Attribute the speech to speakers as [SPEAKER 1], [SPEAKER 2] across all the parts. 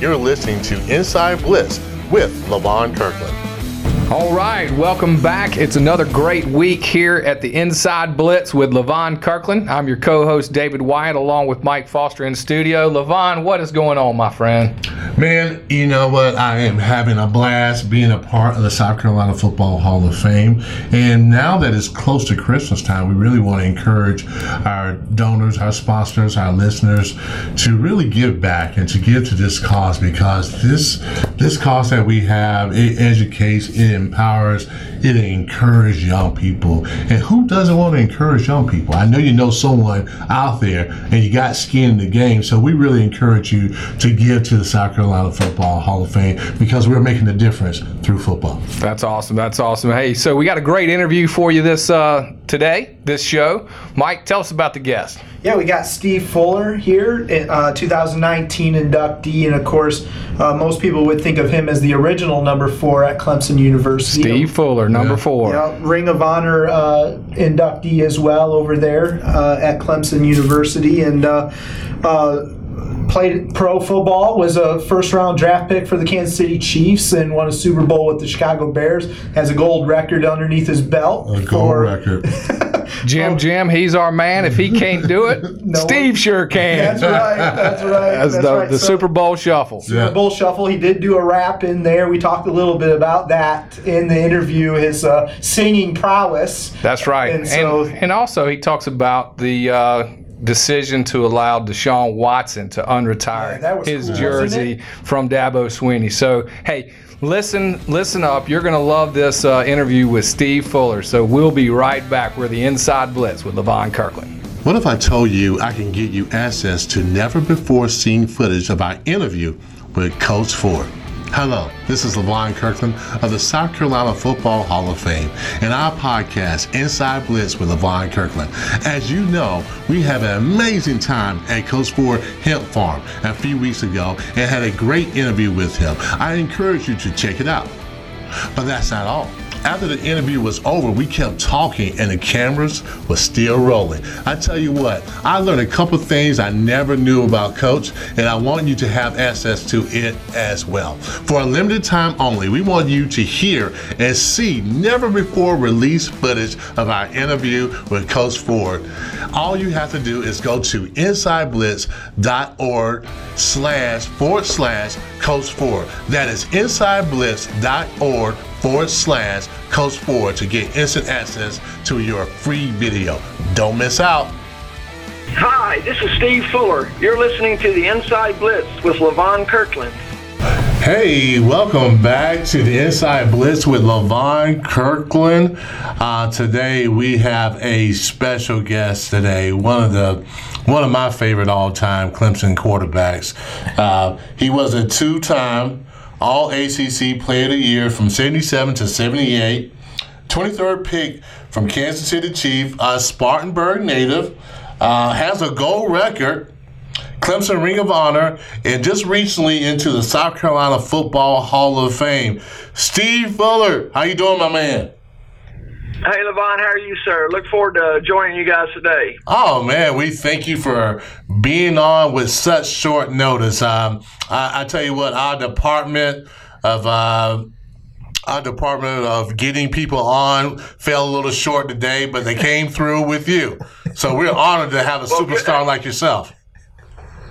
[SPEAKER 1] You're listening to Inside Blitz with Levon Kirkland.
[SPEAKER 2] All right, welcome back. It's another great week here at the Inside Blitz with Levon Kirkland. I'm your co-host David Wyatt, along with Mike Foster in studio. Levon, what is going on, my friend?
[SPEAKER 3] Man, you know what? I am having a blast being a part of the South Carolina Football Hall of Fame. And now that it's close to Christmas time, we really want to encourage our donors, our sponsors, our listeners to really give back and to give to this cause because this this cause that we have it educates, it empowers, it encourages young people. And who doesn't want to encourage young people? I know you know someone out there and you got skin in the game. So we really encourage you to give to the South Carolina Football Hall of Fame because we're making a difference through football.
[SPEAKER 2] That's awesome. That's awesome. Hey, so we got a great interview for you this uh, today, this show. Mike, tell us about the guest.
[SPEAKER 4] Yeah, we got Steve Fuller here, uh, 2019 inductee, and of course, uh, most people would think of him as the original number four at Clemson University.
[SPEAKER 2] Steve Fuller, number
[SPEAKER 3] Yeah.
[SPEAKER 2] four.
[SPEAKER 4] Yeah, Ring of Honor uh, inductee as well over there uh, at Clemson University, and uh, uh, played pro football. Was a first round draft pick for the Kansas City Chiefs, and won a Super Bowl with the Chicago Bears. Has a gold record underneath his belt.
[SPEAKER 3] A gold
[SPEAKER 4] for-
[SPEAKER 3] record.
[SPEAKER 2] Jim, Jim, he's our man. If he can't do it,
[SPEAKER 4] No.
[SPEAKER 2] Steve sure can.
[SPEAKER 4] That's right. That's right.
[SPEAKER 2] That's
[SPEAKER 4] that's
[SPEAKER 2] the,
[SPEAKER 4] right.
[SPEAKER 2] the
[SPEAKER 4] So-
[SPEAKER 2] Super Bowl shuffle.
[SPEAKER 3] Yeah.
[SPEAKER 4] Super Bowl Shuffle. He did do a rap in there. We talked a little bit about that in the interview. His uh, singing prowess.
[SPEAKER 2] That's right.
[SPEAKER 4] And
[SPEAKER 2] And,
[SPEAKER 4] so-
[SPEAKER 2] and, also, he talks about the uh, decision to allow Deshaun Watson to unretire
[SPEAKER 4] Yeah,
[SPEAKER 2] his
[SPEAKER 4] cool,
[SPEAKER 2] jersey from Dabo Swinney. So, hey, listen, listen up. You're going to love this uh, interview with Steve Fuller. So, we'll be right back. We're the Inside Blitz with Levon Kirkland.
[SPEAKER 1] What if I told you I can get you access to never before seen footage of our interview with Coach Ford? Hello, this is Levon Kirkland of the South Carolina Football Hall of Fame and our podcast, Inside Blitz with Levon Kirkland. As you know, we had an amazing time at Coach Ford Hemp Farm a few weeks ago and had a great interview with him. I encourage you to check it out. But that's not all. After the interview was over, we kept talking and the cameras were still rolling. I tell you what, I learned a couple things I never knew about Coach, and I want you to have access to it as well. For a limited time only, we want you to hear and see never before released footage of our interview with Coach Ford. All you have to do is go to insideblitz.org slash forward slash Coach Ford. That is insideblitz.org forward slash Coach Ford to get instant access to your free video. Don't miss out.
[SPEAKER 5] Hi, this is Steve Fuller. You're listening to the Inside Blitz with Levon Kirkland.
[SPEAKER 3] Hey, welcome back to the Inside Blitz with Levon Kirkland. Uh, today we have a special guest today, one of the one of my favorite all-time Clemson quarterbacks. Uh, he was a two-time All ACC Player of the Year from 77 to 78. 23rd pick from Kansas City Chief, a Spartanburg native, uh, has a gold record, Clemson Ring of Honor, and just recently into the South Carolina Football Hall of Fame. Steve Fuller, how you doing, my man?
[SPEAKER 5] Hey, Levon, how are you, sir? Look forward to joining you guys today.
[SPEAKER 3] Oh man, we thank you for being on with such short notice. Um, I, I tell you what, our department of uh, our department of getting people on fell a little short today, but they came through with you. So we're honored to have a superstar like yourself.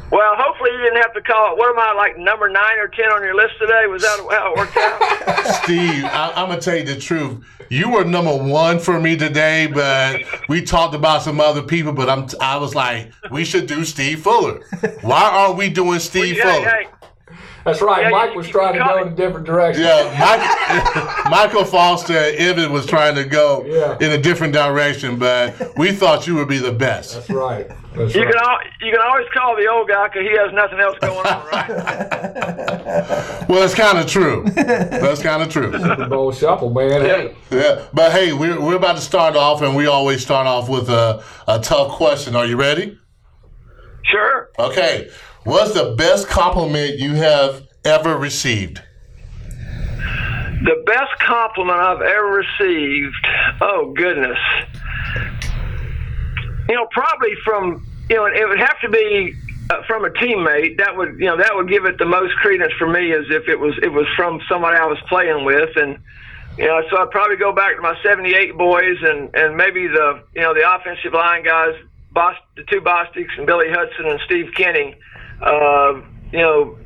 [SPEAKER 5] Well, hopefully you didn't have to call it. What am I, like number nine or ten on your list today? Was that how it worked out?
[SPEAKER 3] Steve, I, I'm gonna tell you the truth. You were number one for me today, but we talked about some other people. But I'm, I was like, we should do Steve Fuller. Why aren't we doing Steve
[SPEAKER 5] hey,
[SPEAKER 3] Fuller?
[SPEAKER 5] hey,
[SPEAKER 2] That's right.
[SPEAKER 5] Yeah,
[SPEAKER 2] Mike was trying to
[SPEAKER 5] caught
[SPEAKER 2] go in a different direction.
[SPEAKER 3] Yeah, Mike, Michael Foster and Evan was trying to go
[SPEAKER 2] Yeah.
[SPEAKER 3] in a different direction, but we thought you would be the best.
[SPEAKER 2] That's right. That's
[SPEAKER 5] you
[SPEAKER 2] right.
[SPEAKER 5] can al- you can always call the old guy because he has nothing else going on, right?
[SPEAKER 3] Well, it's kind of true. That's kind of true.
[SPEAKER 2] Super Bowl shuffle, man. Hey.
[SPEAKER 3] Yeah, but hey, we're, we're about to start off, and we always start off with a, a tough question. Are you ready?
[SPEAKER 5] Sure.
[SPEAKER 3] Okay. What's the best compliment you have ever received?
[SPEAKER 5] The best compliment I've ever received. Oh goodness. You know, probably from you know, it would have to be uh, from a teammate, that would you know that would give it the most credence for me as if it was it was from somebody I was playing with, and you know so I'd probably go back to my '78 boys and and maybe the you know the offensive line guys, the two Bostics and Billy Hudson and Steve Kenney. Uh, you know,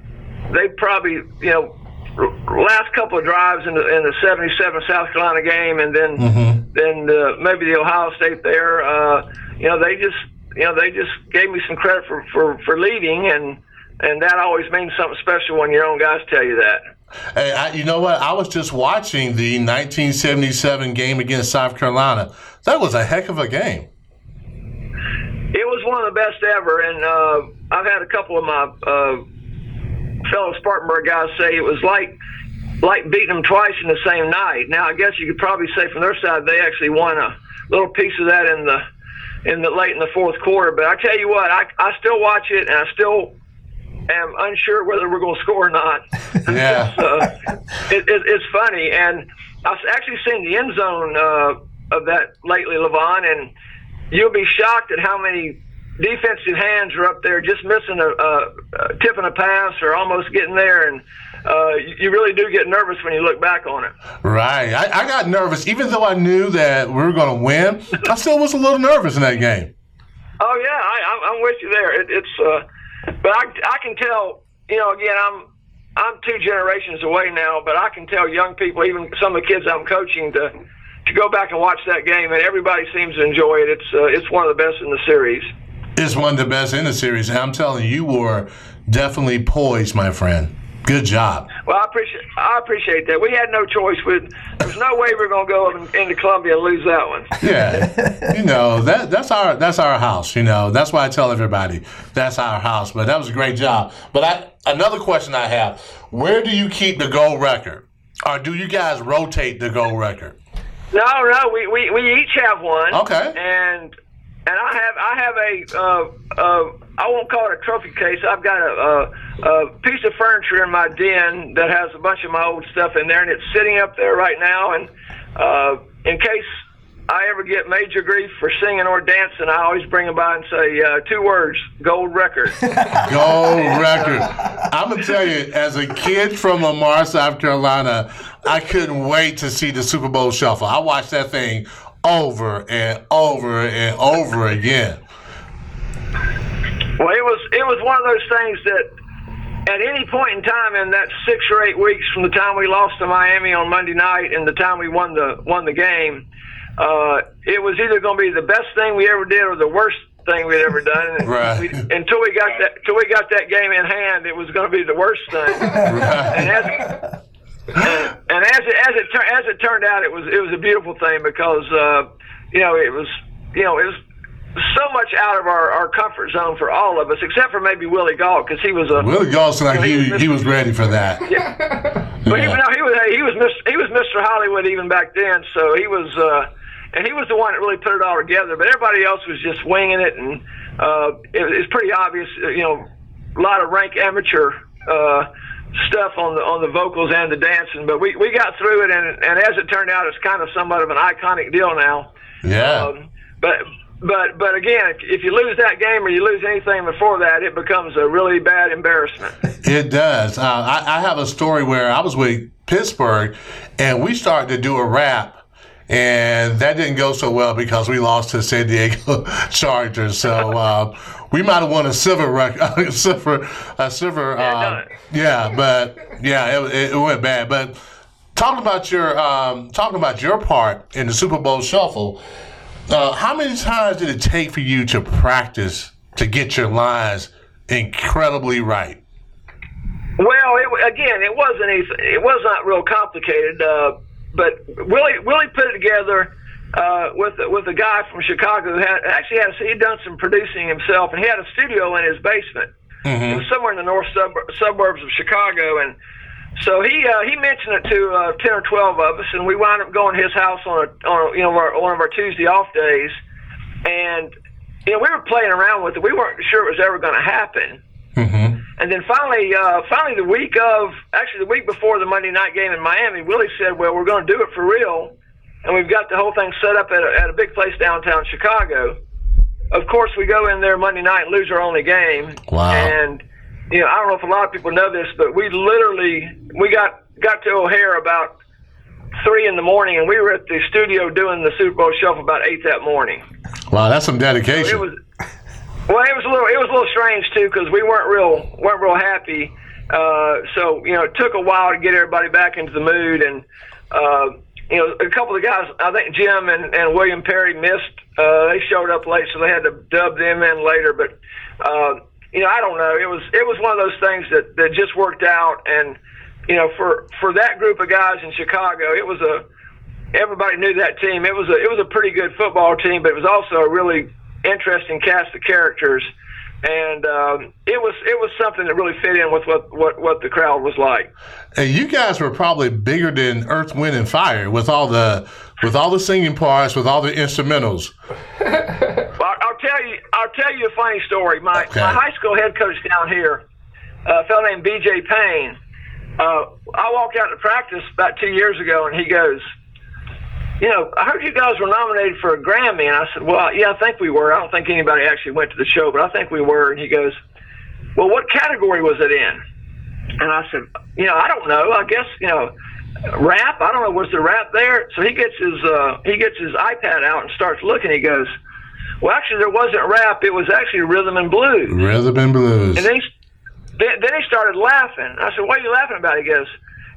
[SPEAKER 5] they probably you know last couple of drives in the in the '77 South Carolina game, and then mm-hmm. then the, maybe the Ohio State there. Uh, you know, they just you know they just gave me some credit for for for leading, and and that always means something special when your own guys tell you that.
[SPEAKER 3] Hey, I, you know what? I was just watching the 1977 game against South Carolina. That was a heck of a game.
[SPEAKER 5] It was one of the best ever, and uh, I've had a couple of my uh, fellow Spartanburg guys say it was like like beating them twice in the same night. Now, I guess you could probably say from their side they actually won a little piece of that in the in the late in the fourth quarter. But I tell you what, I I still watch it and I still am unsure whether we're going to score or not.
[SPEAKER 3] Yeah,
[SPEAKER 5] uh, it, it, it's funny, and I've actually seen the end zone uh, of that lately, Levon, and you'll be shocked at how many defensive hands are up there just missing a, a, a tipping a pass or almost getting there and uh, you really do get nervous when you look back on it.
[SPEAKER 3] Right. I, I got nervous. Even though I knew that we were going to win, I still was a little nervous in that game.
[SPEAKER 5] Oh, yeah. I, am with you there. It, it's, uh, but I, I can tell, you know, again, I'm, I'm two generations away now, but I can tell young people, even some of the kids I'm coaching, to to go back and watch that game, and everybody seems to enjoy it. It's uh, it's one of the best in the series.
[SPEAKER 3] It's one of the best in the series. And I'm telling you, you were definitely poised, my friend. Good job.
[SPEAKER 5] Well, I appreciate I appreciate that. We had no choice. With there's no way we're going to go in, into Columbia and lose that one.
[SPEAKER 3] Yeah, you know that that's our that's our house. You know that's why I tell everybody that's our house. But that was a great job. But I, another question I have: Where do you keep the gold record, or do you guys rotate the gold record?
[SPEAKER 5] No, no, we, we, we each have one.
[SPEAKER 3] Okay.
[SPEAKER 5] And and I have I have a uh, uh, I won't call it a trophy case. I've got a, a, a piece of furniture in my den that has a bunch of my old stuff in there, and it's sitting up there right now. And uh, in case I ever get major grief for singing or dancing, I always bring them by and say uh, two words: gold record.
[SPEAKER 3] gold record. I'm gonna tell you, as a kid from Lamar, South Carolina, I couldn't wait to see the Super Bowl Shuffle. I watched that thing over and over and over again.
[SPEAKER 5] Well, it was it was one of those things that at any point in time in that six or eight weeks from the time we lost to Miami on Monday night and the time we won the won the game, uh, it was either going to be the best thing we ever did or the worst thing we'd ever done.
[SPEAKER 3] right.
[SPEAKER 5] We, until we got that until we got that game in hand, it was going to be the worst thing. right. And as, and, as it as it as it turned out, it was it was a beautiful thing because uh, you know it was you know it was so much out of our, our comfort zone for all of us, except for maybe Willie Gault because he was a
[SPEAKER 3] Willie Gault like he, he, was he, was ready for that.
[SPEAKER 5] Yeah, but yeah. He, no, he was he was Mr. he was Mr. Hollywood even back then, so he was. Uh, and he was the one that really put it all together. But everybody else was just winging it, and uh, it, it's pretty obvious. You know, a lot of rank amateur uh, stuff on the on the vocals and the dancing, but we, we got through it, and and as it turned out, it's kind of somewhat of an iconic deal now.
[SPEAKER 3] Yeah. Um,
[SPEAKER 5] but but but again, if, if you lose that game or you lose anything before that, it becomes a really bad embarrassment.
[SPEAKER 3] It does. Uh, I, I have a story where I was with Pittsburgh, and we started to do a rap and that didn't go so well because we lost to San Diego Chargers. So uh, we might have won a silver record, silver, a silver.
[SPEAKER 5] Yeah, uh,
[SPEAKER 3] yeah, but yeah, it, it, went bad. But talking about your um, talking about your part in the Super Bowl Shuffle, uh, how many times did it take for you to practice to get your lines incredibly right?
[SPEAKER 5] Well, it, again, it wasn't. It was not real complicated uh, but Willie Willie put it together uh, with with a guy from Chicago who had actually had he'd done some producing himself, and he had a studio in his basement. Mm-hmm. It was somewhere in the north sub- suburbs of Chicago, and so he uh, he mentioned it to uh, ten or twelve of us, and we wound up going to his house on a on a, you know our, one of our Tuesday off days, and you know we were playing around with it. We weren't sure it was ever going to happen.
[SPEAKER 3] Mm-hmm.
[SPEAKER 5] And then finally, uh, finally the week of, actually the week before the Monday night game in Miami, Willie said, "Well, we're going to do it for real, and we've got the whole thing set up at a, at a big place downtown Chicago." of course, we go in there Monday night and lose our only game.
[SPEAKER 3] Wow.
[SPEAKER 5] And you know, I don't know if a lot of people know this, but we literally we got got to O'Hare about three in the morning, and we were at the studio doing the Super Bowl shuffle about eight that morning.
[SPEAKER 3] Wow, that's some dedication.
[SPEAKER 5] It was well, it was a little it was a little strange too because we weren't real weren't real happy. Uh, so you know, it took a while to get everybody back into the mood, and uh, you know, a couple of guys, I think Jim and, and William Perry missed. Uh, they showed up late, so they had to dub them in later. But uh, you know, I don't know. It was it was one of those things that that just worked out, and you know, for for that group of guys in Chicago, it was a everybody knew that team. It was a it was a pretty good football team, but it was also a really interesting cast of characters, and um, it was it was something that really fit in with what what what the crowd was like.
[SPEAKER 3] And you guys were probably bigger than Earth, Wind, and Fire with all the with all the singing parts, with all the instrumentals.
[SPEAKER 5] Well, I'll tell you I'll tell you a funny story. My
[SPEAKER 3] Okay.
[SPEAKER 5] my high school head coach down here, uh, a fellow named B.J. Payne. Uh, I walked out to practice about two years ago, and he goes, "You know, I heard you guys were nominated for a Grammy." And I said, "Well, yeah, I think we were. I don't think anybody actually went to the show, but I think we were." And he goes, "Well, what category was it in?" And I said, "You know, I don't know. I guess you know." Rap? I don't know. Was there rap there? So he gets his uh, he gets his iPad out and starts looking. He goes, "Well, actually, there wasn't rap. It was actually rhythm and blues."
[SPEAKER 3] Rhythm and blues.
[SPEAKER 5] And then he, then, then he started laughing. I said, "What are you laughing about?" He goes,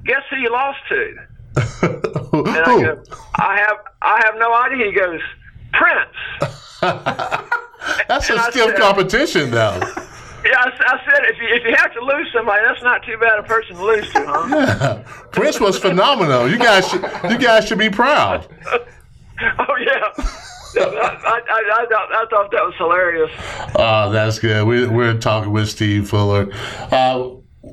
[SPEAKER 5] "Guess who you lost to?" And I go, "I have I have no idea." He goes, "Prince."
[SPEAKER 3] That's a
[SPEAKER 5] and I
[SPEAKER 3] stiff
[SPEAKER 5] said-
[SPEAKER 3] competition, though.
[SPEAKER 5] Yeah, I said, if you if you have to lose somebody, that's not too bad a person to lose to, huh? Yeah.
[SPEAKER 3] Prince was phenomenal. You guys, should, you guys should be proud.
[SPEAKER 5] oh yeah. I, I, I, I, thought, I thought that was hilarious.
[SPEAKER 3] Oh, that's good. We, we're talking with Steve Fuller. Uh,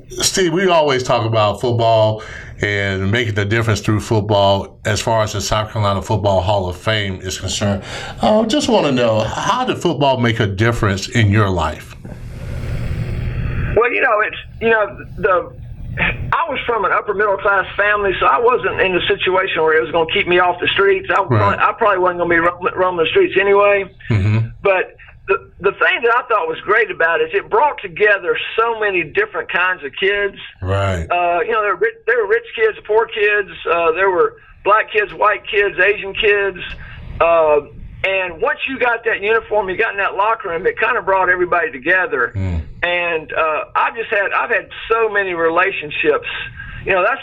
[SPEAKER 3] Steve, we always talk about football and making the difference through football as far as the South Carolina Football Hall of Fame is concerned. I just want to know how did football make a difference in your life?
[SPEAKER 5] Well, you know, it's you know the. I was from an upper middle class family, so I wasn't in a situation where it was going to keep me off the streets. I, probably, I probably wasn't going to be roaming, roaming the streets anyway. Mm-hmm. But the the thing that I thought was great about it is it brought together so many different kinds of kids.
[SPEAKER 3] Right.
[SPEAKER 5] Uh, you know, there were rich, there were rich kids, poor kids. Uh, there were black kids, white kids, Asian kids. Uh, and once you got that uniform, you got in that locker room, it kind of brought everybody together. And uh, I've just had I've had so many relationships. You know, that's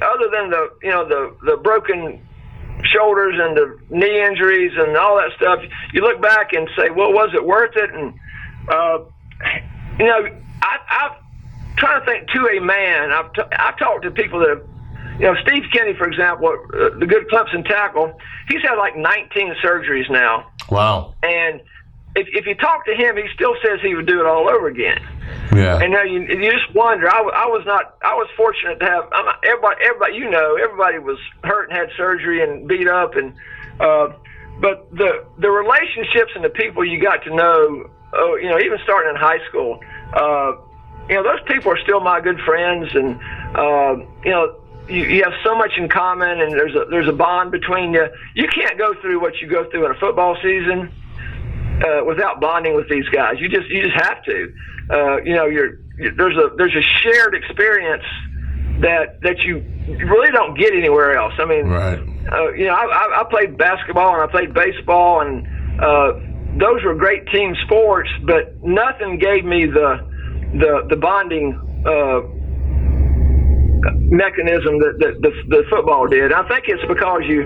[SPEAKER 5] other than the you know the the broken shoulders and the knee injuries and all that stuff. You look back and say, well, was it worth it? And uh, you know, I, I'm trying to think to a man. I've t- I've talked to people that have, you know, Steve Kenney, for example, uh, the good Clemson tackle. He's had like 19 surgeries now,
[SPEAKER 3] Wow.
[SPEAKER 5] and if if you talk to him, he still says he would do it all over again.
[SPEAKER 3] Yeah.
[SPEAKER 5] And now you you just wonder. I, I was not. I was fortunate to have. I'm everybody. Everybody. You know. Everybody was hurt and had surgery and beat up and. Uh, but the the relationships and the people you got to know. Oh, you know, even starting in high school. Uh, you know, those people are still my good friends, and uh, you know. You, you have so much in common, and there's a there's a bond between you. You can't go through what you go through in a football season uh, without bonding with these guys. You just you just have to. Uh, you know, you're, you there's a there's a shared experience that that you really don't get anywhere else. I mean,
[SPEAKER 3] Right.
[SPEAKER 5] uh, you know, I, I, I played basketball and I played baseball, and uh, those were great team sports, but nothing gave me the the the bonding. Uh, mechanism that, that the, the football did. I think it's because you,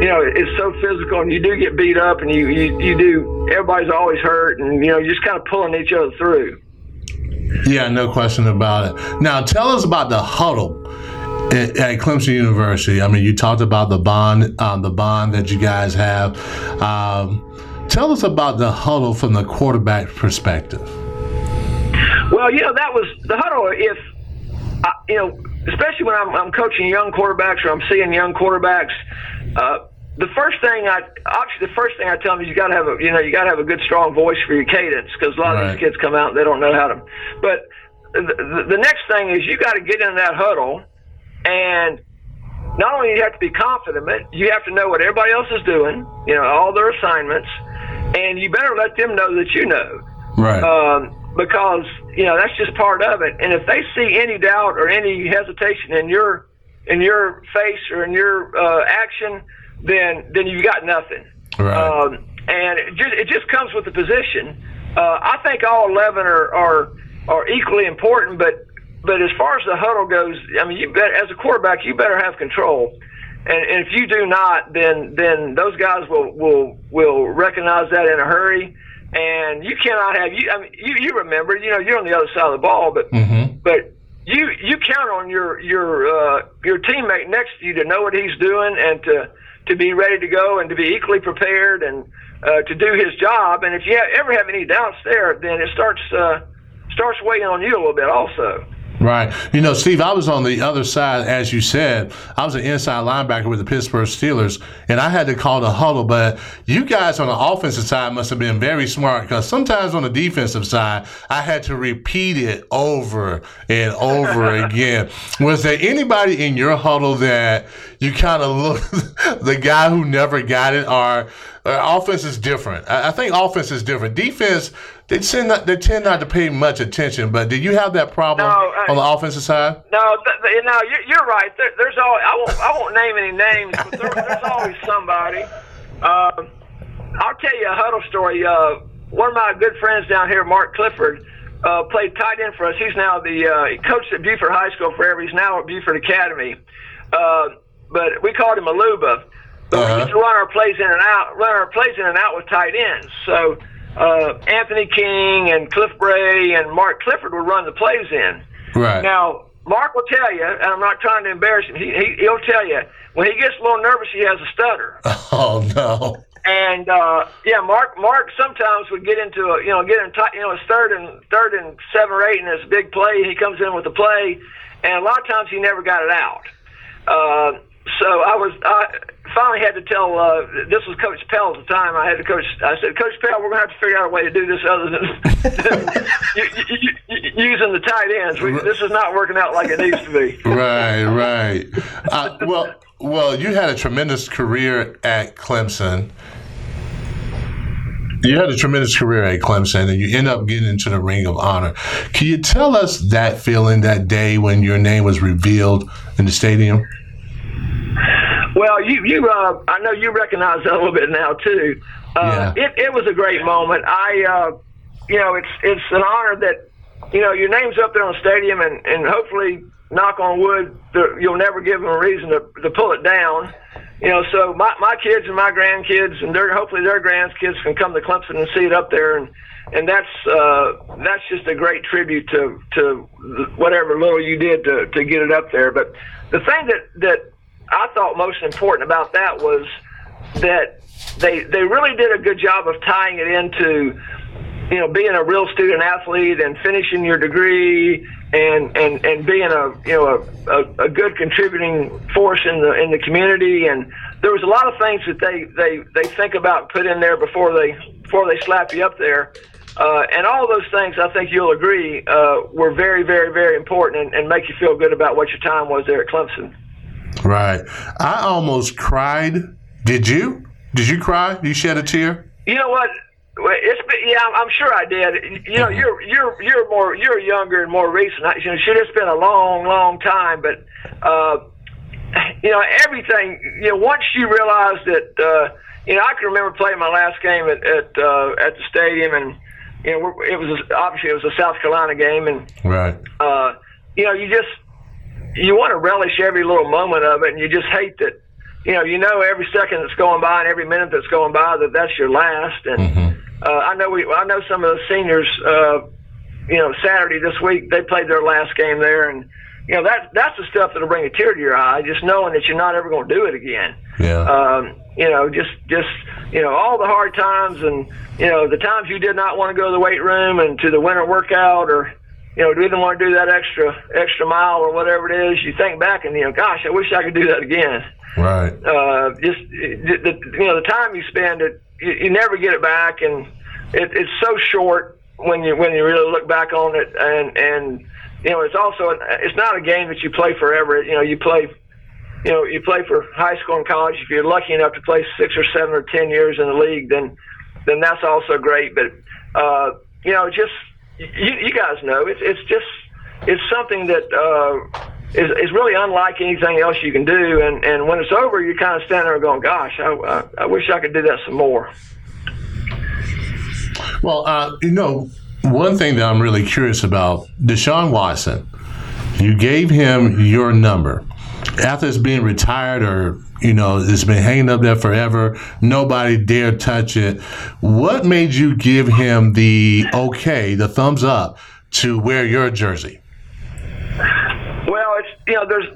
[SPEAKER 5] you know, it's so physical and you do get beat up and you, you, you do, everybody's always hurt and, you know, you're just kind of pulling each other through.
[SPEAKER 3] Yeah, no question about it. Now, tell us about the huddle at, at Clemson University. I mean, you talked about the bond, um, the bond that you guys have. Um, tell us about the huddle from the quarterback perspective.
[SPEAKER 5] Well, you know, that was the huddle. If, I, you know, especially when I'm, I'm coaching young quarterbacks or I'm seeing young quarterbacks, uh, the first thing I obviously the first thing I tell them is you got to have a you know you got to have a good strong voice for your cadence because a lot of these kids come out and they don't know how to. But the, the, the next thing is you got to get in that huddle, and not only do you have to be confident, you have to know what everybody else is doing, you know all their assignments, and you better let them know that you know.
[SPEAKER 3] Right.
[SPEAKER 5] Um, because you know that's just part of it. And if they see any doubt or any hesitation in your in your face or in your uh, action, then then you've got nothing.
[SPEAKER 3] Right.
[SPEAKER 5] Um, and it just, it just comes with the position. Uh, I think all eleven are, are are equally important, but but as far as the huddle goes, I mean, you bet as a quarterback, you better have control. And, and if you do not, then then those guys will will will recognize that in a hurry and you cannot have you. I mean, you you remember, you know, you're on the other side of the ball, but
[SPEAKER 3] Mm-hmm.
[SPEAKER 5] but you you count on your your uh, your teammate next to you to know what he's doing and to to be ready to go and to be equally prepared and uh, to do his job. And if you have, ever have any doubts there, then it starts uh, starts weighing on you a little bit also.
[SPEAKER 3] Right. You know, Steve, I was on the other side, as you said. I was an inside linebacker with the Pittsburgh Steelers, and I had to call the huddle. But you guys on the offensive side must have been very smart because sometimes on the defensive side, I had to repeat it over and over again. Was there anybody in your huddle that you kind of looked, the guy who never got it, or, or offense is different? I, I think offense is different. Defense, they tend not they tend not to pay much attention. But did you have that problem
[SPEAKER 5] No, I-
[SPEAKER 3] on the offensive side?
[SPEAKER 5] No, th- th- no, you're, you're right. There, there's always, I won't I won't name any names, but there, there's always somebody. Um, I'll tell you a huddle story. Uh, one of my good friends down here, Mark Clifford, uh, played tight end for us. He's now the uh, he coached at Buford High School forever. He's now at Buford Academy. Uh, but we called him Aluba. But
[SPEAKER 3] Uh-huh.
[SPEAKER 5] we used to run our plays in and out, run our plays in and out with tight ends. So uh, Anthony King and Cliff Bray and Mark Clifford would run the plays in.
[SPEAKER 3] Right.
[SPEAKER 5] Now, Mark will tell you, and I'm not trying to embarrass him. He, he he'll tell you when he gets a little nervous, he has a stutter.
[SPEAKER 3] oh no.
[SPEAKER 5] And uh, yeah, Mark Mark sometimes would get into a you know get in tight you know it's third and third and seven or eight in this big play. He comes in with the play, and a lot of times he never got it out. Uh, so I was I finally had to tell. Uh, this was Coach Pell at the time. I had to coach. I said, Coach Pell, we're going to have to figure out a way to do this other than using the tight ends. We, this is not working out like it needs to be.
[SPEAKER 3] Right, right. Uh, well, well, you had a tremendous career at Clemson. You had a tremendous career at Clemson, and you end up getting into the Ring of Honor. Can you tell us that feeling that day when your name was revealed in the stadium?
[SPEAKER 5] Well, you you uh, I know you recognize that a little bit now too. Uh,
[SPEAKER 3] Yeah.
[SPEAKER 5] It it was a great moment. I uh, you know it's it's an honor that you know your name's up there on the stadium, and and hopefully, knock on wood, you'll never give them a reason to to pull it down. You know, so my my kids and my grandkids and their hopefully their grandkids can come to Clemson and see it up there and. And that's uh, that's just a great tribute to to whatever little you did to, to get it up there. But the thing that, that I thought most important about that was that they they really did a good job of tying it into you know being a real student athlete and finishing your degree and and and being a you know a, a, a good contributing force in the in the community and there was a lot of things that they they they think about put in there before they before they slap you up there uh, and all those things, I think you'll agree, uh, were very, very, very important and, and make you feel good about what your time was there at Clemson.
[SPEAKER 3] Right. I almost cried. Did you? Did you cry? Did you shed a tear?
[SPEAKER 5] You know what? It's been, yeah, I'm- sure I did. You know, you're you're you're more you're younger and more recent. I- You know, should it's been a long, long time, but uh, you know everything. You know, once you realize that, uh, you know, I can remember playing my last game at at, uh, at the stadium, and you know, it was obviously it was a South Carolina game, and
[SPEAKER 3] Right.
[SPEAKER 5] uh, you know, you just you want to relish every little moment of it, and you just hate that. You know, you know every second that's going by and every minute that's going by that that's your last. And uh, I know we, I know some of the seniors. Uh, you know, Saturday this week they played their last game there, and you know that that's the stuff that'll bring a tear to your eye, just knowing that you're not ever going to do it again
[SPEAKER 3] Yeah.
[SPEAKER 5] um, you know, just just you know all the hard times and you know the times you did not want to go to the weight room and to the winter workout or you know didn't want to do that extra extra mile or whatever it is. You think back and you know, gosh, I wish I could do that again.
[SPEAKER 3] right.
[SPEAKER 5] Uh, just the, the, you know the time you spend it, you, you never get it back, and it, it's so short when you when you really look back on it, and and you know it's also it's not a game that you play forever. You know you play you know, you play for high school and college. If you're lucky enough to play six or seven or ten years in the league, then then that's also great. But uh, you know, just you, you guys know it's it's just it's something that uh, is is really unlike anything else you can do. And and when it's over, you kind of stand there going, "Gosh, I, I, I wish I could do that some more."
[SPEAKER 3] Well, uh, you know, one thing that I'm really curious about, Deshaun Watson, you gave him your number. After it's being retired or, you know, it's been hanging up there forever, nobody dare touch it. What made you give him the okay, the thumbs up to wear your jersey?
[SPEAKER 5] Well, it's, you know, there's,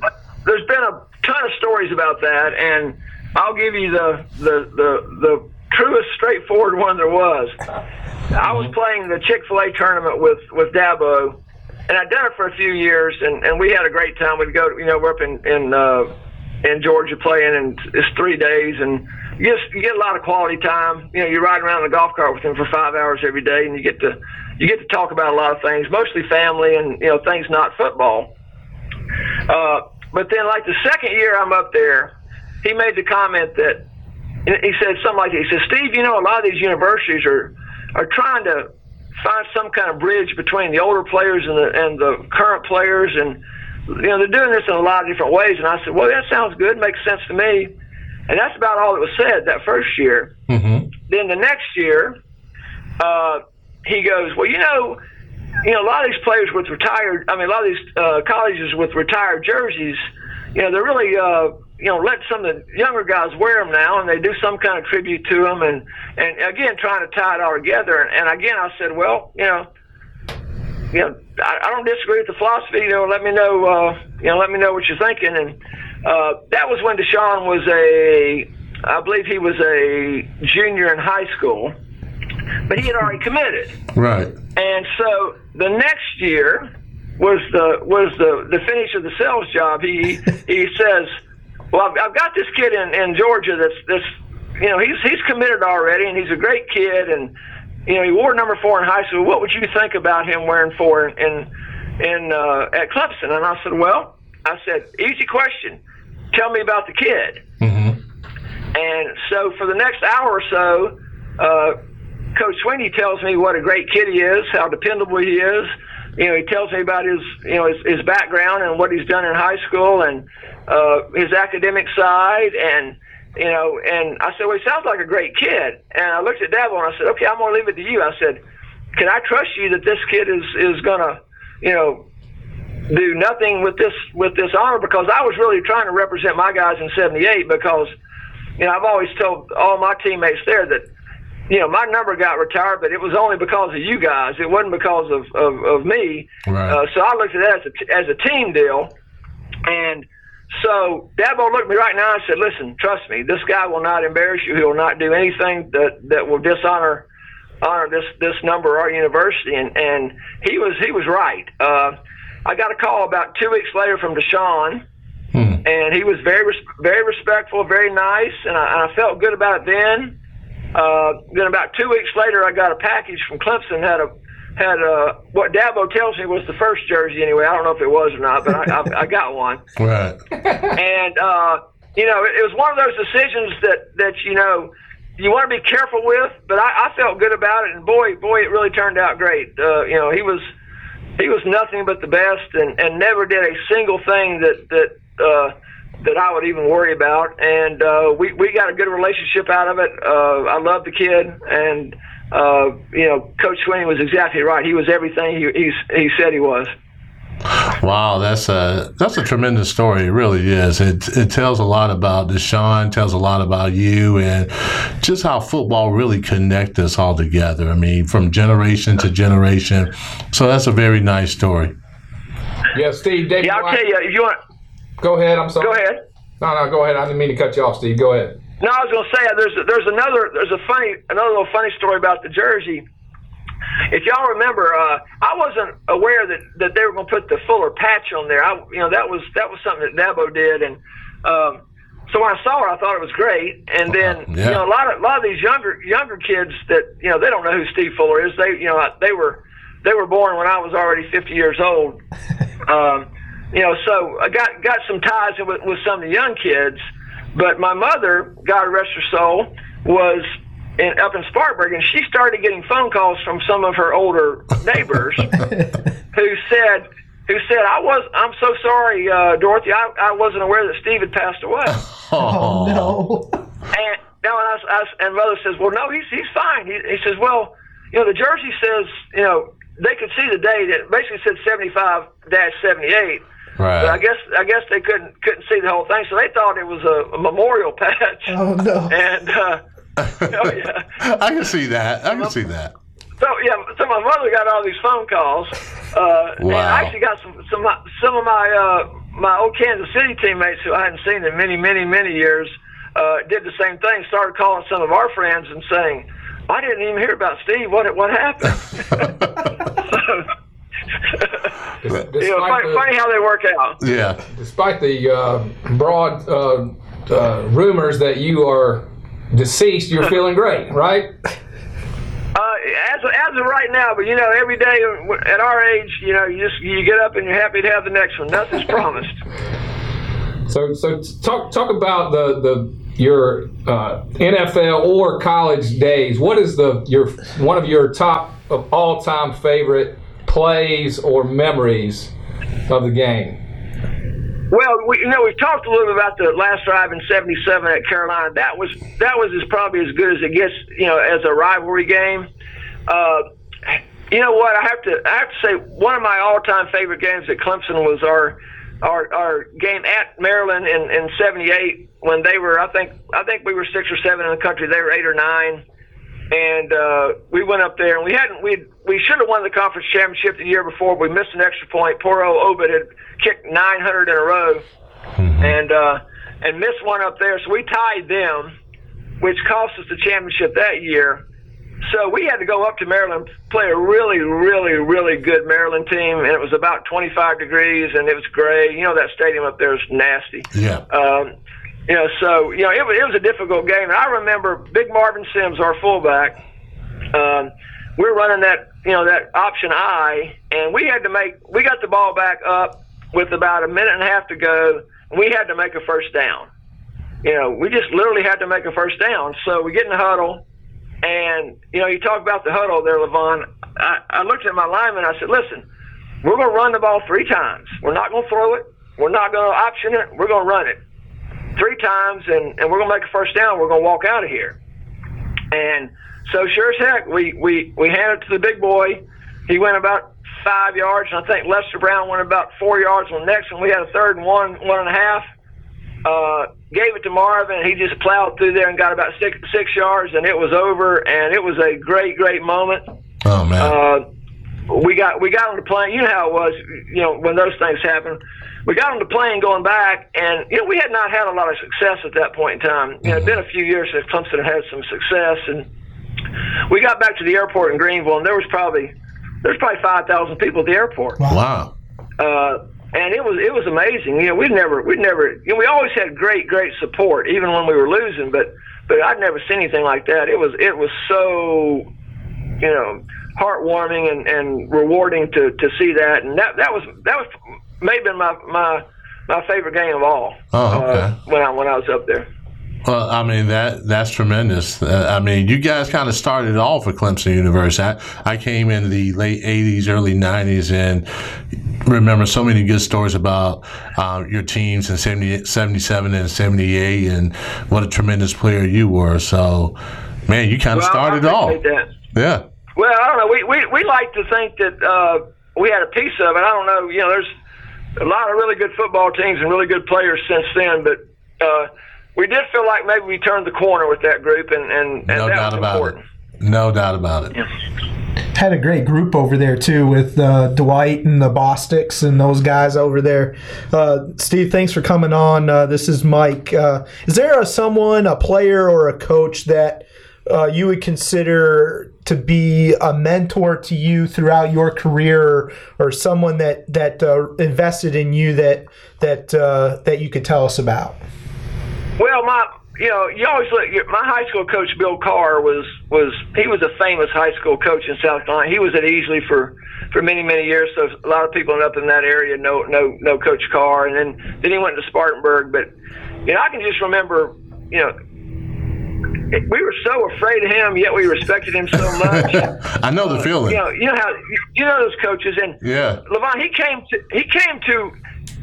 [SPEAKER 5] there's been a ton of stories about that, and I'll give you the, the, the, the truest, straightforward one there was. I was playing the Chick Fil A tournament with with Dabo, and I'd done it for a few years, and and we had a great time. We'd go, you know, we're up in in uh, in Georgia playing, and it's three days, and you just you get a lot of quality time. You know, you're riding around in a golf cart with him for five hours every day, and you get to you get to talk about a lot of things, mostly family and you know things not football. Uh, but then, like the second year I'm up there, he made the comment that he said something like, he said, Steve, you know, a lot of these universities are are trying to find some kind of bridge between the older players and the and the current players, and you know they're doing this in a lot of different ways. And I said, well, that sounds good, makes sense to me. And that's about all that was said that first year.
[SPEAKER 3] Mm-hmm.
[SPEAKER 5] Then the next year, uh, he goes, well, you know, you know, a lot of these players with retired, I mean, a lot of these uh, colleges with retired jerseys, you know, they're really uh, you know, let some of the younger guys wear them now, and they do some kind of tribute to them, and and again trying to tie it all together. And, and again, I said, well, you know, you know, I, I don't disagree with the philosophy. You know, let me know, uh, you know, let me know what you're thinking. And uh, that was when Deshaun was a, I believe he was a junior in high school, but he had already committed.
[SPEAKER 3] Right.
[SPEAKER 5] And so the next year was the was the the finish of the sales job. He he says well, I've, I've got this kid in, in Georgia that's that's you know he's he's committed already, and he's a great kid, and you know he wore number four in high school. What would you think about him wearing four in in, in uh, at Clemson? And I said, well, I said, easy question. Tell me about the kid.
[SPEAKER 3] Mm-hmm.
[SPEAKER 5] And so for the next hour or so, uh, Coach Swinney tells me what a great kid he is, how dependable he is. You know, he tells me about his, you know, his, his background and what he's done in high school, and uh, his academic side, and you know, and I said, well, he sounds like a great kid. And I looked at Dabo and I said, okay, I'm going to leave it to you. I said, can I trust you that this kid is is going to, you know, do nothing with this with this honor? Because I was really trying to represent my guys in '78 because, you know, I've always told all my teammates there that. You know, my number got retired, but it was only because of you guys. It wasn't because of, of, of me.
[SPEAKER 3] Right.
[SPEAKER 5] Uh, so I looked at that as a, as a team deal. And so Dabo looked at me right now and said, "Listen, trust me. This guy will not embarrass you. He will not do anything that that will dishonor honor this this number or our university." And and he was he was right. Uh, I got a call about two weeks later from Deshaun,
[SPEAKER 3] Hmm.
[SPEAKER 5] and he was very very respectful, very nice, and I, and I felt good about it then. Uh, then about two weeks later, I got a package from Clemson had a had uh, what Dabo tells me was the first jersey anyway. I don't know if it was or not, but I, I, I got one.
[SPEAKER 3] Right.
[SPEAKER 5] And uh, you know, it, it was one of those decisions that that you know you want to be careful with. But I, I felt good about it, and boy, boy, it really turned out great. Uh, you know, he was he was nothing but the best, and and never did a single thing that that. Uh, that I would even worry about, and uh, we we got a good relationship out of it. Uh, I love the kid, and uh, you know, Coach Swinney was exactly right. He was everything he he, he said he was.
[SPEAKER 3] Wow, that's a that's a tremendous story. It really is. It it tells a lot about Deshaun, tells a lot about you, and just how football really connects us all together. I mean, from generation to generation. So that's a very nice story.
[SPEAKER 2] Yeah, Steve. David
[SPEAKER 5] Yeah, I'll
[SPEAKER 2] White-
[SPEAKER 5] tell you. If you want,
[SPEAKER 2] Go ahead. I'm sorry.
[SPEAKER 5] go ahead.
[SPEAKER 2] No, no, go ahead. I didn't mean to cut you off, Steve. Go ahead.
[SPEAKER 5] No, I was going to say there's there's another there's a funny another little funny story about the jersey. If y'all remember, uh, I wasn't aware that, that they were going to put the Fuller patch on there. I you know that was that was something that Dabo did, and um, so when I saw it, I thought it was great. And then
[SPEAKER 3] Yeah.
[SPEAKER 5] you know a lot of a lot of these younger younger kids that you know they don't know who Steve Fuller is. They you know they were they were born when I was already 50 years old. Um, you know, so I got got some ties with, with some of the young kids. But my mother, God rest her soul, was in, up in Spartanburg, and she started getting phone calls from some of her older neighbors who said, who said, "I was, I'm so sorry, uh, Dorothy. I, I wasn't aware that Steve had passed away."
[SPEAKER 4] Oh no.
[SPEAKER 5] And now, and, I, I, and mother says, "Well, no, he's he's fine." He, he says, "Well, you know, the jersey says, you know, they could see the date. It basically said 75 dash 78."
[SPEAKER 3] Right.
[SPEAKER 5] But I guess I guess they couldn't couldn't see the whole thing, so they thought it was a, a memorial patch.
[SPEAKER 4] Oh no.
[SPEAKER 5] And uh, oh yeah,
[SPEAKER 3] I can see that. I can see that.
[SPEAKER 5] so yeah, so my mother got all these phone calls. Uh, And I actually got some some some of my uh, my old Kansas City teammates who I hadn't seen in many many many years uh, did the same thing. Started calling some of our friends and saying, "I didn't even hear about Steve. What what happened?" so,
[SPEAKER 2] Despite
[SPEAKER 5] you know, funny,
[SPEAKER 2] the-
[SPEAKER 5] funny how they work out.
[SPEAKER 3] Yeah.
[SPEAKER 2] despite the uh, broad uh, uh, rumors that you are deceased, you're feeling great, right?
[SPEAKER 5] Uh, as as of right now, but you know, every day at our age, you know, you just you get up and you're happy to have the next one. Nothing's promised.
[SPEAKER 2] So, so talk talk about the the your uh, NFL or college days. What is the your one of your top of all time favorite plays or memories of the game?
[SPEAKER 5] Well, we, you know, we've talked a little bit about the last drive in '77 at Carolina. That was that was as probably as good as it gets, you know, as a rivalry game. Uh, you know what? I have to I have to say one of my all-time favorite games at Clemson was our our our game at Maryland in in '78 when they were I think I think we were six or seven in the country. They were eight or nine. And uh, we went up there, and we hadn't. We we should have won the conference championship the year before. We missed an extra point. Poor old Obed had kicked 900 in a row, and uh, and missed one up there. So we tied them, which cost us the championship that year. So we had to go up to Maryland, play a really, really, really good Maryland team, and it was about 25 degrees, and it was gray. You know that stadium up there is nasty.
[SPEAKER 3] Yeah.
[SPEAKER 5] Um, you know, so you know it was, it was a difficult game. And I remember Big Marvin Sims, our fullback. Um, were running that you know that option I, and we had to make we got the ball back up with about a minute and a half to go, and we had to make a first down. You know, we just literally had to make a first down. So we get in the huddle, and you know, you talk about the huddle there, Levon. I, I looked at my lineman. I said, "Listen, we're going to run the ball three times. We're not going to throw it. We're not going to option it. We're going to run it three times, and, and we're going to make a first down. We're going to walk out of here." And so, sure as heck, we we we handed it to the big boy. He went about five yards, and I think Lester Brown went about four yards on the next one. We had a third and one, one and a half. Uh, gave it to Marvin, and he just plowed through there and got about six six yards, and it was over. And it was a great, great moment.
[SPEAKER 3] Oh man.
[SPEAKER 5] Uh, we got we got on the plane. You know how it was. You know when those things happen. We got on the plane going back, and you know we had not had a lot of success at that point in time. You know, it'd been a few years since Clemson had had some success, and we got back to the airport in Greenville, and there was probably there's probably five thousand people at the airport.
[SPEAKER 3] wow.
[SPEAKER 5] Uh, and it was it was amazing. You know, we'd never we'd never you know we always had great great support even when we were losing, but but I'd never seen anything like that. It was it was so you know heartwarming and, and rewarding to, to see that, and that that was that was maybe my my my favorite game of all.
[SPEAKER 3] Oh, okay.
[SPEAKER 5] uh, when I when I was up there.
[SPEAKER 3] Well, I mean that that's tremendous. Uh, I mean, you guys kind of started off at Clemson University. I, I came in the late '80s, early '90s, and remember so many good stories about uh, your teams in 70, 77 and '78, and what a tremendous player you were. So, man, you kind of
[SPEAKER 5] Well,
[SPEAKER 3] started off. Yeah.
[SPEAKER 5] Well, I don't know. We, we, we like to think that uh, we had a piece of it. I don't know. You know, there's a lot of really good football teams and really good players since then, but uh, we did feel like maybe we turned the corner with that group, and, and, and
[SPEAKER 3] No
[SPEAKER 5] that
[SPEAKER 3] doubt
[SPEAKER 5] was
[SPEAKER 3] about
[SPEAKER 5] important.
[SPEAKER 3] it. No doubt about it.
[SPEAKER 4] Had a great group over there too with uh, Dwight and the Bostics and those guys over there. Uh, Steve, thanks for coming on. Uh, this is Mike. Uh, is there a someone, a player, or a coach that uh, you would consider to be a mentor to you throughout your career, or, or someone that that uh, invested in you that that uh, that you could tell us about?
[SPEAKER 5] Well, my you know you always look. My high school coach Bill Carr was was he was a famous high school coach in South Carolina. He was at Easley for for many many years, so a lot of people up in that area know know know Coach Carr. And then then he went to Spartanburg. But you know I can just remember you know we were so afraid of him, yet we respected him so much.
[SPEAKER 3] I know the feeling.
[SPEAKER 5] you know, you know how you know those coaches, and
[SPEAKER 3] Yeah.
[SPEAKER 5] Levon, he came to he came to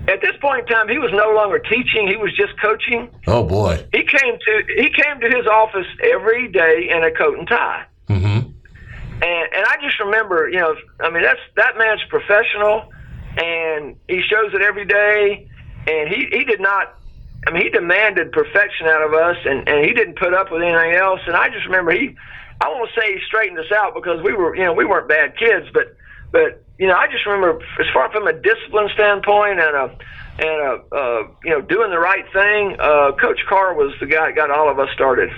[SPEAKER 5] at this point in time, he was no longer teaching; he was just coaching.
[SPEAKER 3] Oh boy.
[SPEAKER 5] He came to he came to his office every day in a coat and tie.
[SPEAKER 3] Mm-hmm.
[SPEAKER 5] And and I just remember, you know, I mean that's that man's professional, and he shows it every day. And he he did not, I mean, he demanded perfection out of us, and and he didn't put up with anything else. And I just remember he, I won't say he straightened us out because we were, you know, we weren't bad kids, but but you know, I just remember as far from a discipline standpoint and a and a uh, you know doing the right thing. Uh, Coach Carr was the guy that got all of us started.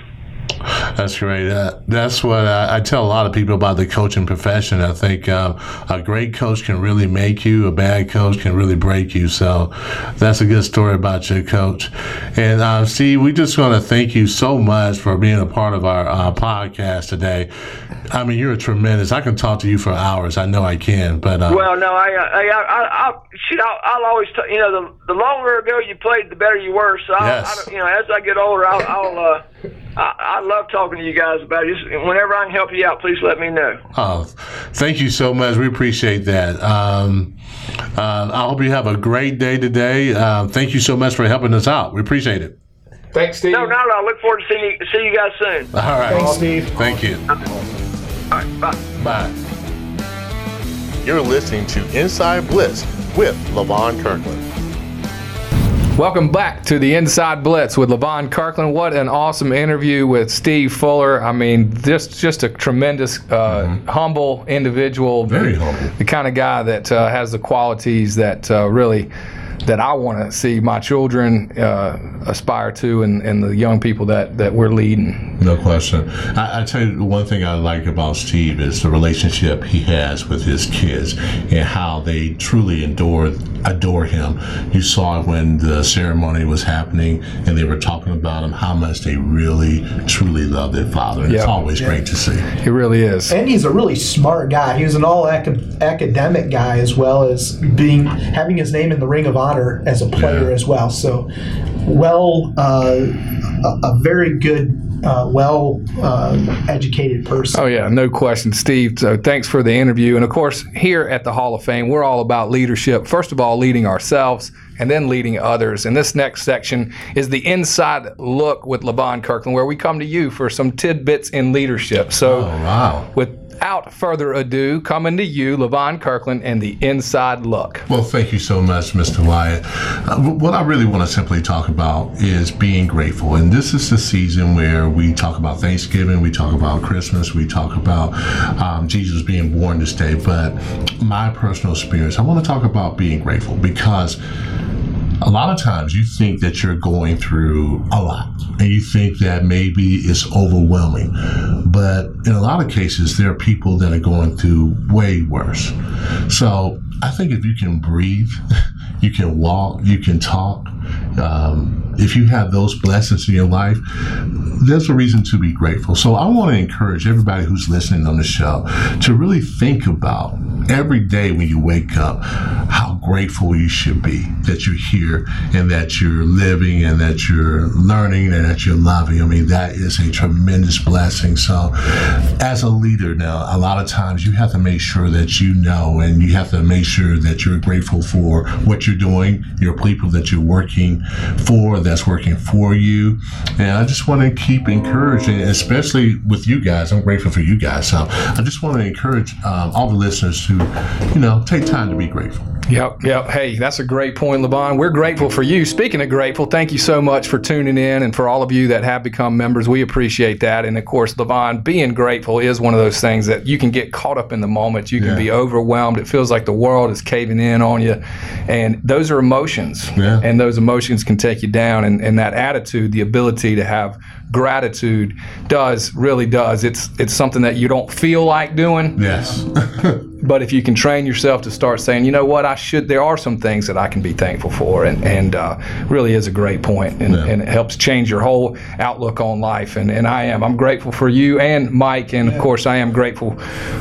[SPEAKER 3] That's great. Uh, that's what I, I tell a lot of people about the coaching profession. I think um, a great coach can really make you, a bad coach can really break you. So that's a good story about your coach. And uh, Steve, we just want to thank you so much for being a part of our uh, podcast today. I mean, you're a tremendous. I can talk to you for hours. I know I can, but uh,
[SPEAKER 5] Well, no, I, I, I, I, I shit, I'll, I'll always, t- you know, the the longer ago you played, the better you were. So,
[SPEAKER 3] Yes.
[SPEAKER 5] you know, as I get older, I'll, I'll uh, I, I love talking to you guys about it. Just whenever I can help you out, please let me know.
[SPEAKER 3] Oh, thank you so much. We appreciate that. Um, uh, I hope you have a great day today. Uh, thank you so much for helping us out. We appreciate it.
[SPEAKER 2] Thanks, Steve.
[SPEAKER 5] No, not at all. Look forward to seeing you, see you guys soon. All
[SPEAKER 3] All right.
[SPEAKER 4] Thanks, Steve.
[SPEAKER 3] Thank you.
[SPEAKER 5] right, bye.
[SPEAKER 3] Bye.
[SPEAKER 1] You're listening to Inside Blitz with Levon Kirkland.
[SPEAKER 2] Welcome back to the Inside Blitz with Levon Kirkland. What an awesome interview with Steve Fuller. I mean, just just a tremendous, uh, humble individual.
[SPEAKER 3] Mm-hmm. Very humble.
[SPEAKER 2] The kind of guy that uh, has the qualities that uh, really that I want to see my children uh, aspire to, and, and the young people that that we're leading.
[SPEAKER 3] No question. I, I tell you, one thing I like about Steve is the relationship he has with his kids and how they truly adore adore him. You saw it when the ceremony was happening and they were talking about him, how much they really, truly love their father. And It's
[SPEAKER 2] Yeah.
[SPEAKER 3] always great to see.
[SPEAKER 2] It really is.
[SPEAKER 4] And he's a really smart guy. He was an all acad- academic guy as well as being having his name in the Ring of Honor as a player
[SPEAKER 3] Yeah.
[SPEAKER 4] as well. So, well, uh, a, a very good, uh, well uh, educated person.
[SPEAKER 2] Oh yeah, no question, Steve. So thanks for the interview. And of course, here at the Hall of Fame, we're all about leadership. First of all, leading ourselves, and then leading others. And this next section is the inside look with Levon Kirkland, where we come to you for some tidbits in leadership. So,
[SPEAKER 3] Oh, wow.
[SPEAKER 2] Without further ado, coming to you, Levon Kirkland, and the inside look.
[SPEAKER 3] Well, thank you so much, Mr. Wyatt. Uh, what I really want to simply talk about is being grateful. And this is the season where we talk about Thanksgiving, we talk about Christmas, we talk about um, Jesus being born this day. But my personal experience, I want to talk about being grateful because a lot of times you think that you're going through a lot and you think that maybe it's overwhelming. But in a lot of cases, there are people that are going through way worse. So I think if you can breathe, you can walk, you can talk, um, if you have those blessings in your life, there's a reason to be grateful. So I want to encourage everybody who's listening on the show to really think about every day when you wake up how grateful you should be that you're here and that you're living and that you're learning and that you're loving. I mean, that is a tremendous blessing. So, as a leader now, a lot of times you have to make sure that you know and you have to make sure that you're grateful for what you're doing, your people that you're working for, that's working for you. And I just want to keep encouraging, especially with you guys. I'm grateful for you guys. So, I just want to encourage um, all the listeners to, you know, take time to be grateful.
[SPEAKER 2] Yep, yep. Hey, that's a great point, Levon. We're grateful for you. Speaking of grateful, thank you so much for tuning in and for all of you that have become members. We appreciate that. And of course, Levon, being grateful is one of those things that you can get caught up in the moment. You can
[SPEAKER 3] Yeah.
[SPEAKER 2] be overwhelmed. It feels like the world is caving in on you. And those are emotions.
[SPEAKER 3] Yeah.
[SPEAKER 2] And those emotions can take you down. And, and that attitude, the ability to have gratitude does, really does. It's it's something that you don't feel like doing
[SPEAKER 3] Yes.
[SPEAKER 2] But if you can train yourself to start saying, you know what, I should, there are some things that I can be thankful for, and and uh, really is a great point, and,
[SPEAKER 3] Yeah.
[SPEAKER 2] and it helps change your whole outlook on life. And and I am, I'm grateful for you and Mike, and of course I am grateful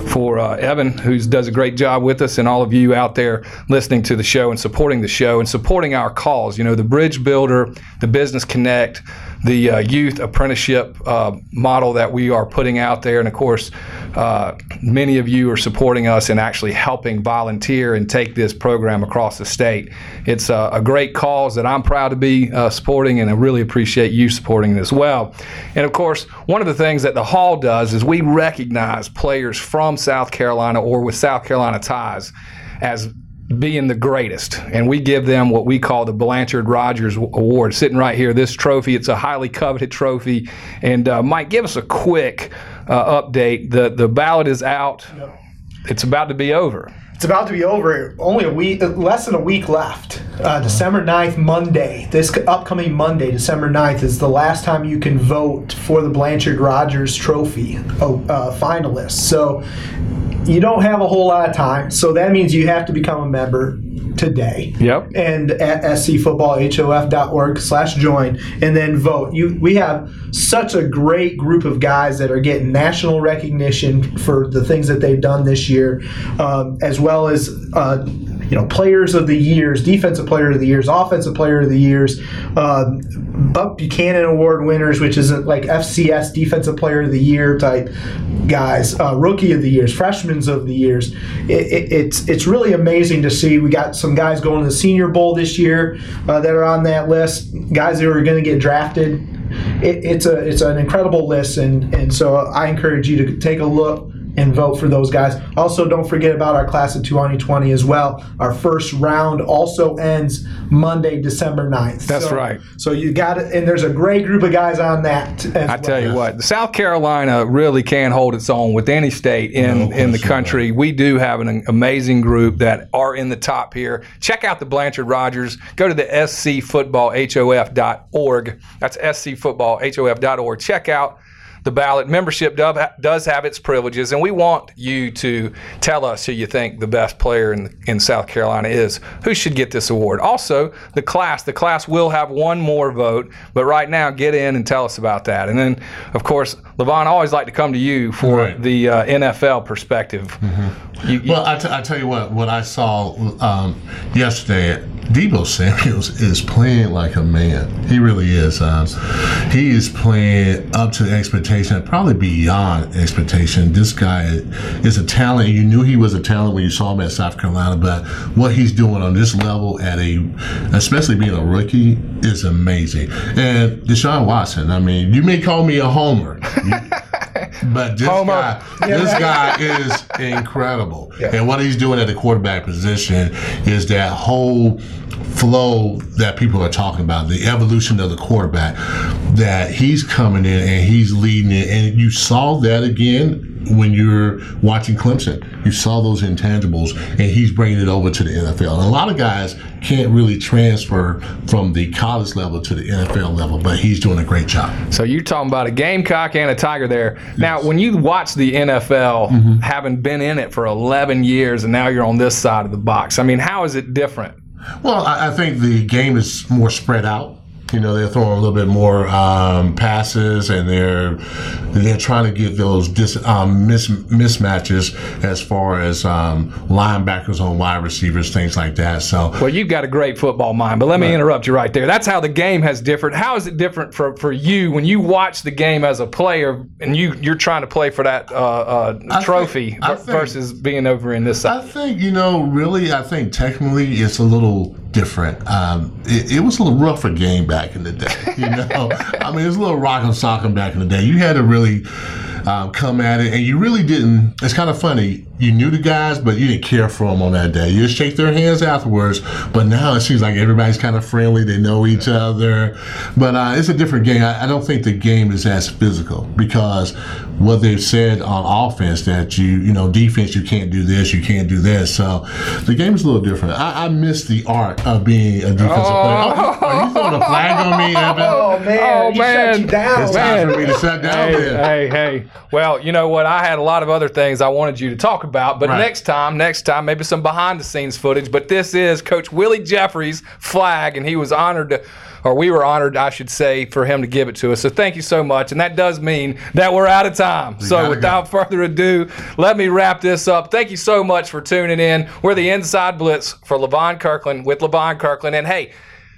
[SPEAKER 2] for uh, Evan, who does a great job with us, and all of you out there listening to the show and supporting the show and supporting our cause. You know, the Bridge Builder, the Business Connect, the uh, youth apprenticeship uh, model that we are putting out there, and of course, uh, many of you are supporting us and actually helping volunteer and take this program across the state. It's a, great cause that I'm proud to be uh, supporting, and I really appreciate you supporting it as well. And of course, one of the things that the Hall does is we recognize players from South Carolina or with South Carolina ties as being the greatest. And we give them what we call the Blanchard Rogers Award. Sitting right here, this trophy, it's a highly coveted trophy. And uh, Mike, give us a quick uh, update. The, the ballot is out, it's about to be over.
[SPEAKER 4] It's about to be over. Only a week, less than a week left. Uh, December 9th, Monday. This upcoming Monday, December 9th, is the last time you can vote for the Blanchard Rogers Trophy uh, uh, finalists. So you don't have a whole lot of time. So that means you have to become a member today.
[SPEAKER 2] Yep.
[SPEAKER 4] And at scfootballhof.org slash join and then vote. You we have such a great group of guys that are getting national recognition for the things that they've done this year, um, as well as uh, you know players of the years, defensive player of the years, offensive player of the years, um, Buck Buchanan Award winners, which is like FCS Defensive Player of the Year type guys, uh, Rookie of the Years, Freshmen's of the Years. It, it, it's it's really amazing to see. We got some guys going to the Senior Bowl this year uh, that are on that list. Guys that are going to get drafted. It, it's a it's an incredible list, and and so I encourage you to take a look and vote for those guys. Also, don't forget about our class of 2020 as well. Our first round also ends Monday, December 9th.
[SPEAKER 2] That's
[SPEAKER 4] So-
[SPEAKER 2] right.
[SPEAKER 4] So you got it, and there's a great group of guys on that. As
[SPEAKER 2] I tell you what, South Carolina really can hold its own with any state in,
[SPEAKER 3] No
[SPEAKER 2] in the
[SPEAKER 3] question
[SPEAKER 2] country. We do have an amazing group that are in the top here. Check out the Blanchard Rogers. Go to the scfootballhof.org. That's scfootballhof.org. Check out the ballot. Membership does have its privileges, and we want you to tell us who you think the best player in, in South Carolina is, who should get this award. Also, the class. The class will have one more vote, but right now, get in and tell us about that. And then, of course, Levon, I always like to come to you for
[SPEAKER 3] Right.
[SPEAKER 2] the uh, NFL perspective. You- you-
[SPEAKER 3] Well, I, t- I tell you what, what I saw um, yesterday, Deebo Samuels is playing like a man. He really is. Um, he is playing up to expectation, probably beyond expectation. This guy is a talent. You knew he was a talent when you saw him at South Carolina, but what he's doing on this level at a, especially being a rookie, is amazing. And Deshaun Watson, I mean, you may call me a homer. But this
[SPEAKER 2] Homer.
[SPEAKER 3] guy, this guy is incredible, and what he's doing at the quarterback position is that whole flow that people are talking about, the evolution of the quarterback. That he's coming in and he's leading it, and you saw that again when you're watching Clemson. You saw those intangibles, and he's bringing it over to the NFL. And a lot of guys can't really transfer from the college level to the NFL level, but he's doing a great job.
[SPEAKER 2] So you're talking about a gamecock and a tiger there. Now, when you watch the NFL,
[SPEAKER 3] Mm-hmm.
[SPEAKER 2] having been in it for 11 years, and now you're on this side of the box, I mean, how is it different?
[SPEAKER 3] Well, I, I think the game is more spread out. You know, they're throwing a little bit more um, passes, and they're they're trying to get those dis, um, mis, mismatches as far as um, linebackers on wide receivers, things like that. So,
[SPEAKER 2] Well, you've got a great football mind, but let me interrupt you right there. That's how the game has different. How is it different for, for you when you watch the game as a player and you you're trying to play for that uh, uh, trophy
[SPEAKER 3] think-
[SPEAKER 2] ver-
[SPEAKER 3] think-
[SPEAKER 2] versus being over in this side?
[SPEAKER 3] I think you know, really, I think technically it's a little different. Um, it, it was a little rougher game back in the day. You know, I mean, it was a little rock and sock back in the day. You had to really um, come at it, and you really didn't. It's kind of funny. You knew the guys, but you didn't care for them on that day. You just shake their hands afterwards. But now it seems like everybody's kind of friendly. They know each other. But uh, it's a different game. I, I don't think the game is as physical because what they've said on offense that you, you know, defense, you can't do this, you can't do this. So the game is a little different. I, I miss the art of being a defensive player. Oh, are you throwing a flag on me, Evan?
[SPEAKER 4] Oh man,
[SPEAKER 2] Oh,
[SPEAKER 4] he
[SPEAKER 2] man.
[SPEAKER 4] shut you down.
[SPEAKER 3] it's time for me to shut down
[SPEAKER 2] Hey, hey, hey. Well, you know what? I had a lot of other things I wanted you to talk about. But
[SPEAKER 3] Right.
[SPEAKER 2] next time, next time, maybe some behind the scenes footage. But this is Coach Willie Jeffries' flag, and he was honored to. Or we were honored, I should say, for him to give it to us. So thank you so much. And that does mean that we're out of time. so without further ado, let me wrap this up. Thank you so much for tuning in. We're the Inside Blitz for Levon Kirkland with Levon Kirkland. And hey,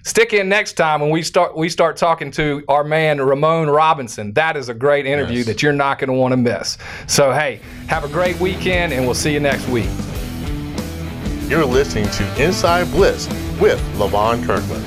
[SPEAKER 2] stick in next time when we start we start talking to our man Ramon Robinson. That is a great interview
[SPEAKER 3] Yes.
[SPEAKER 2] that you're not going to want to miss. So hey, have a great weekend and we'll see you next week.
[SPEAKER 1] You're listening to Inside Blitz with Levon Kirkland.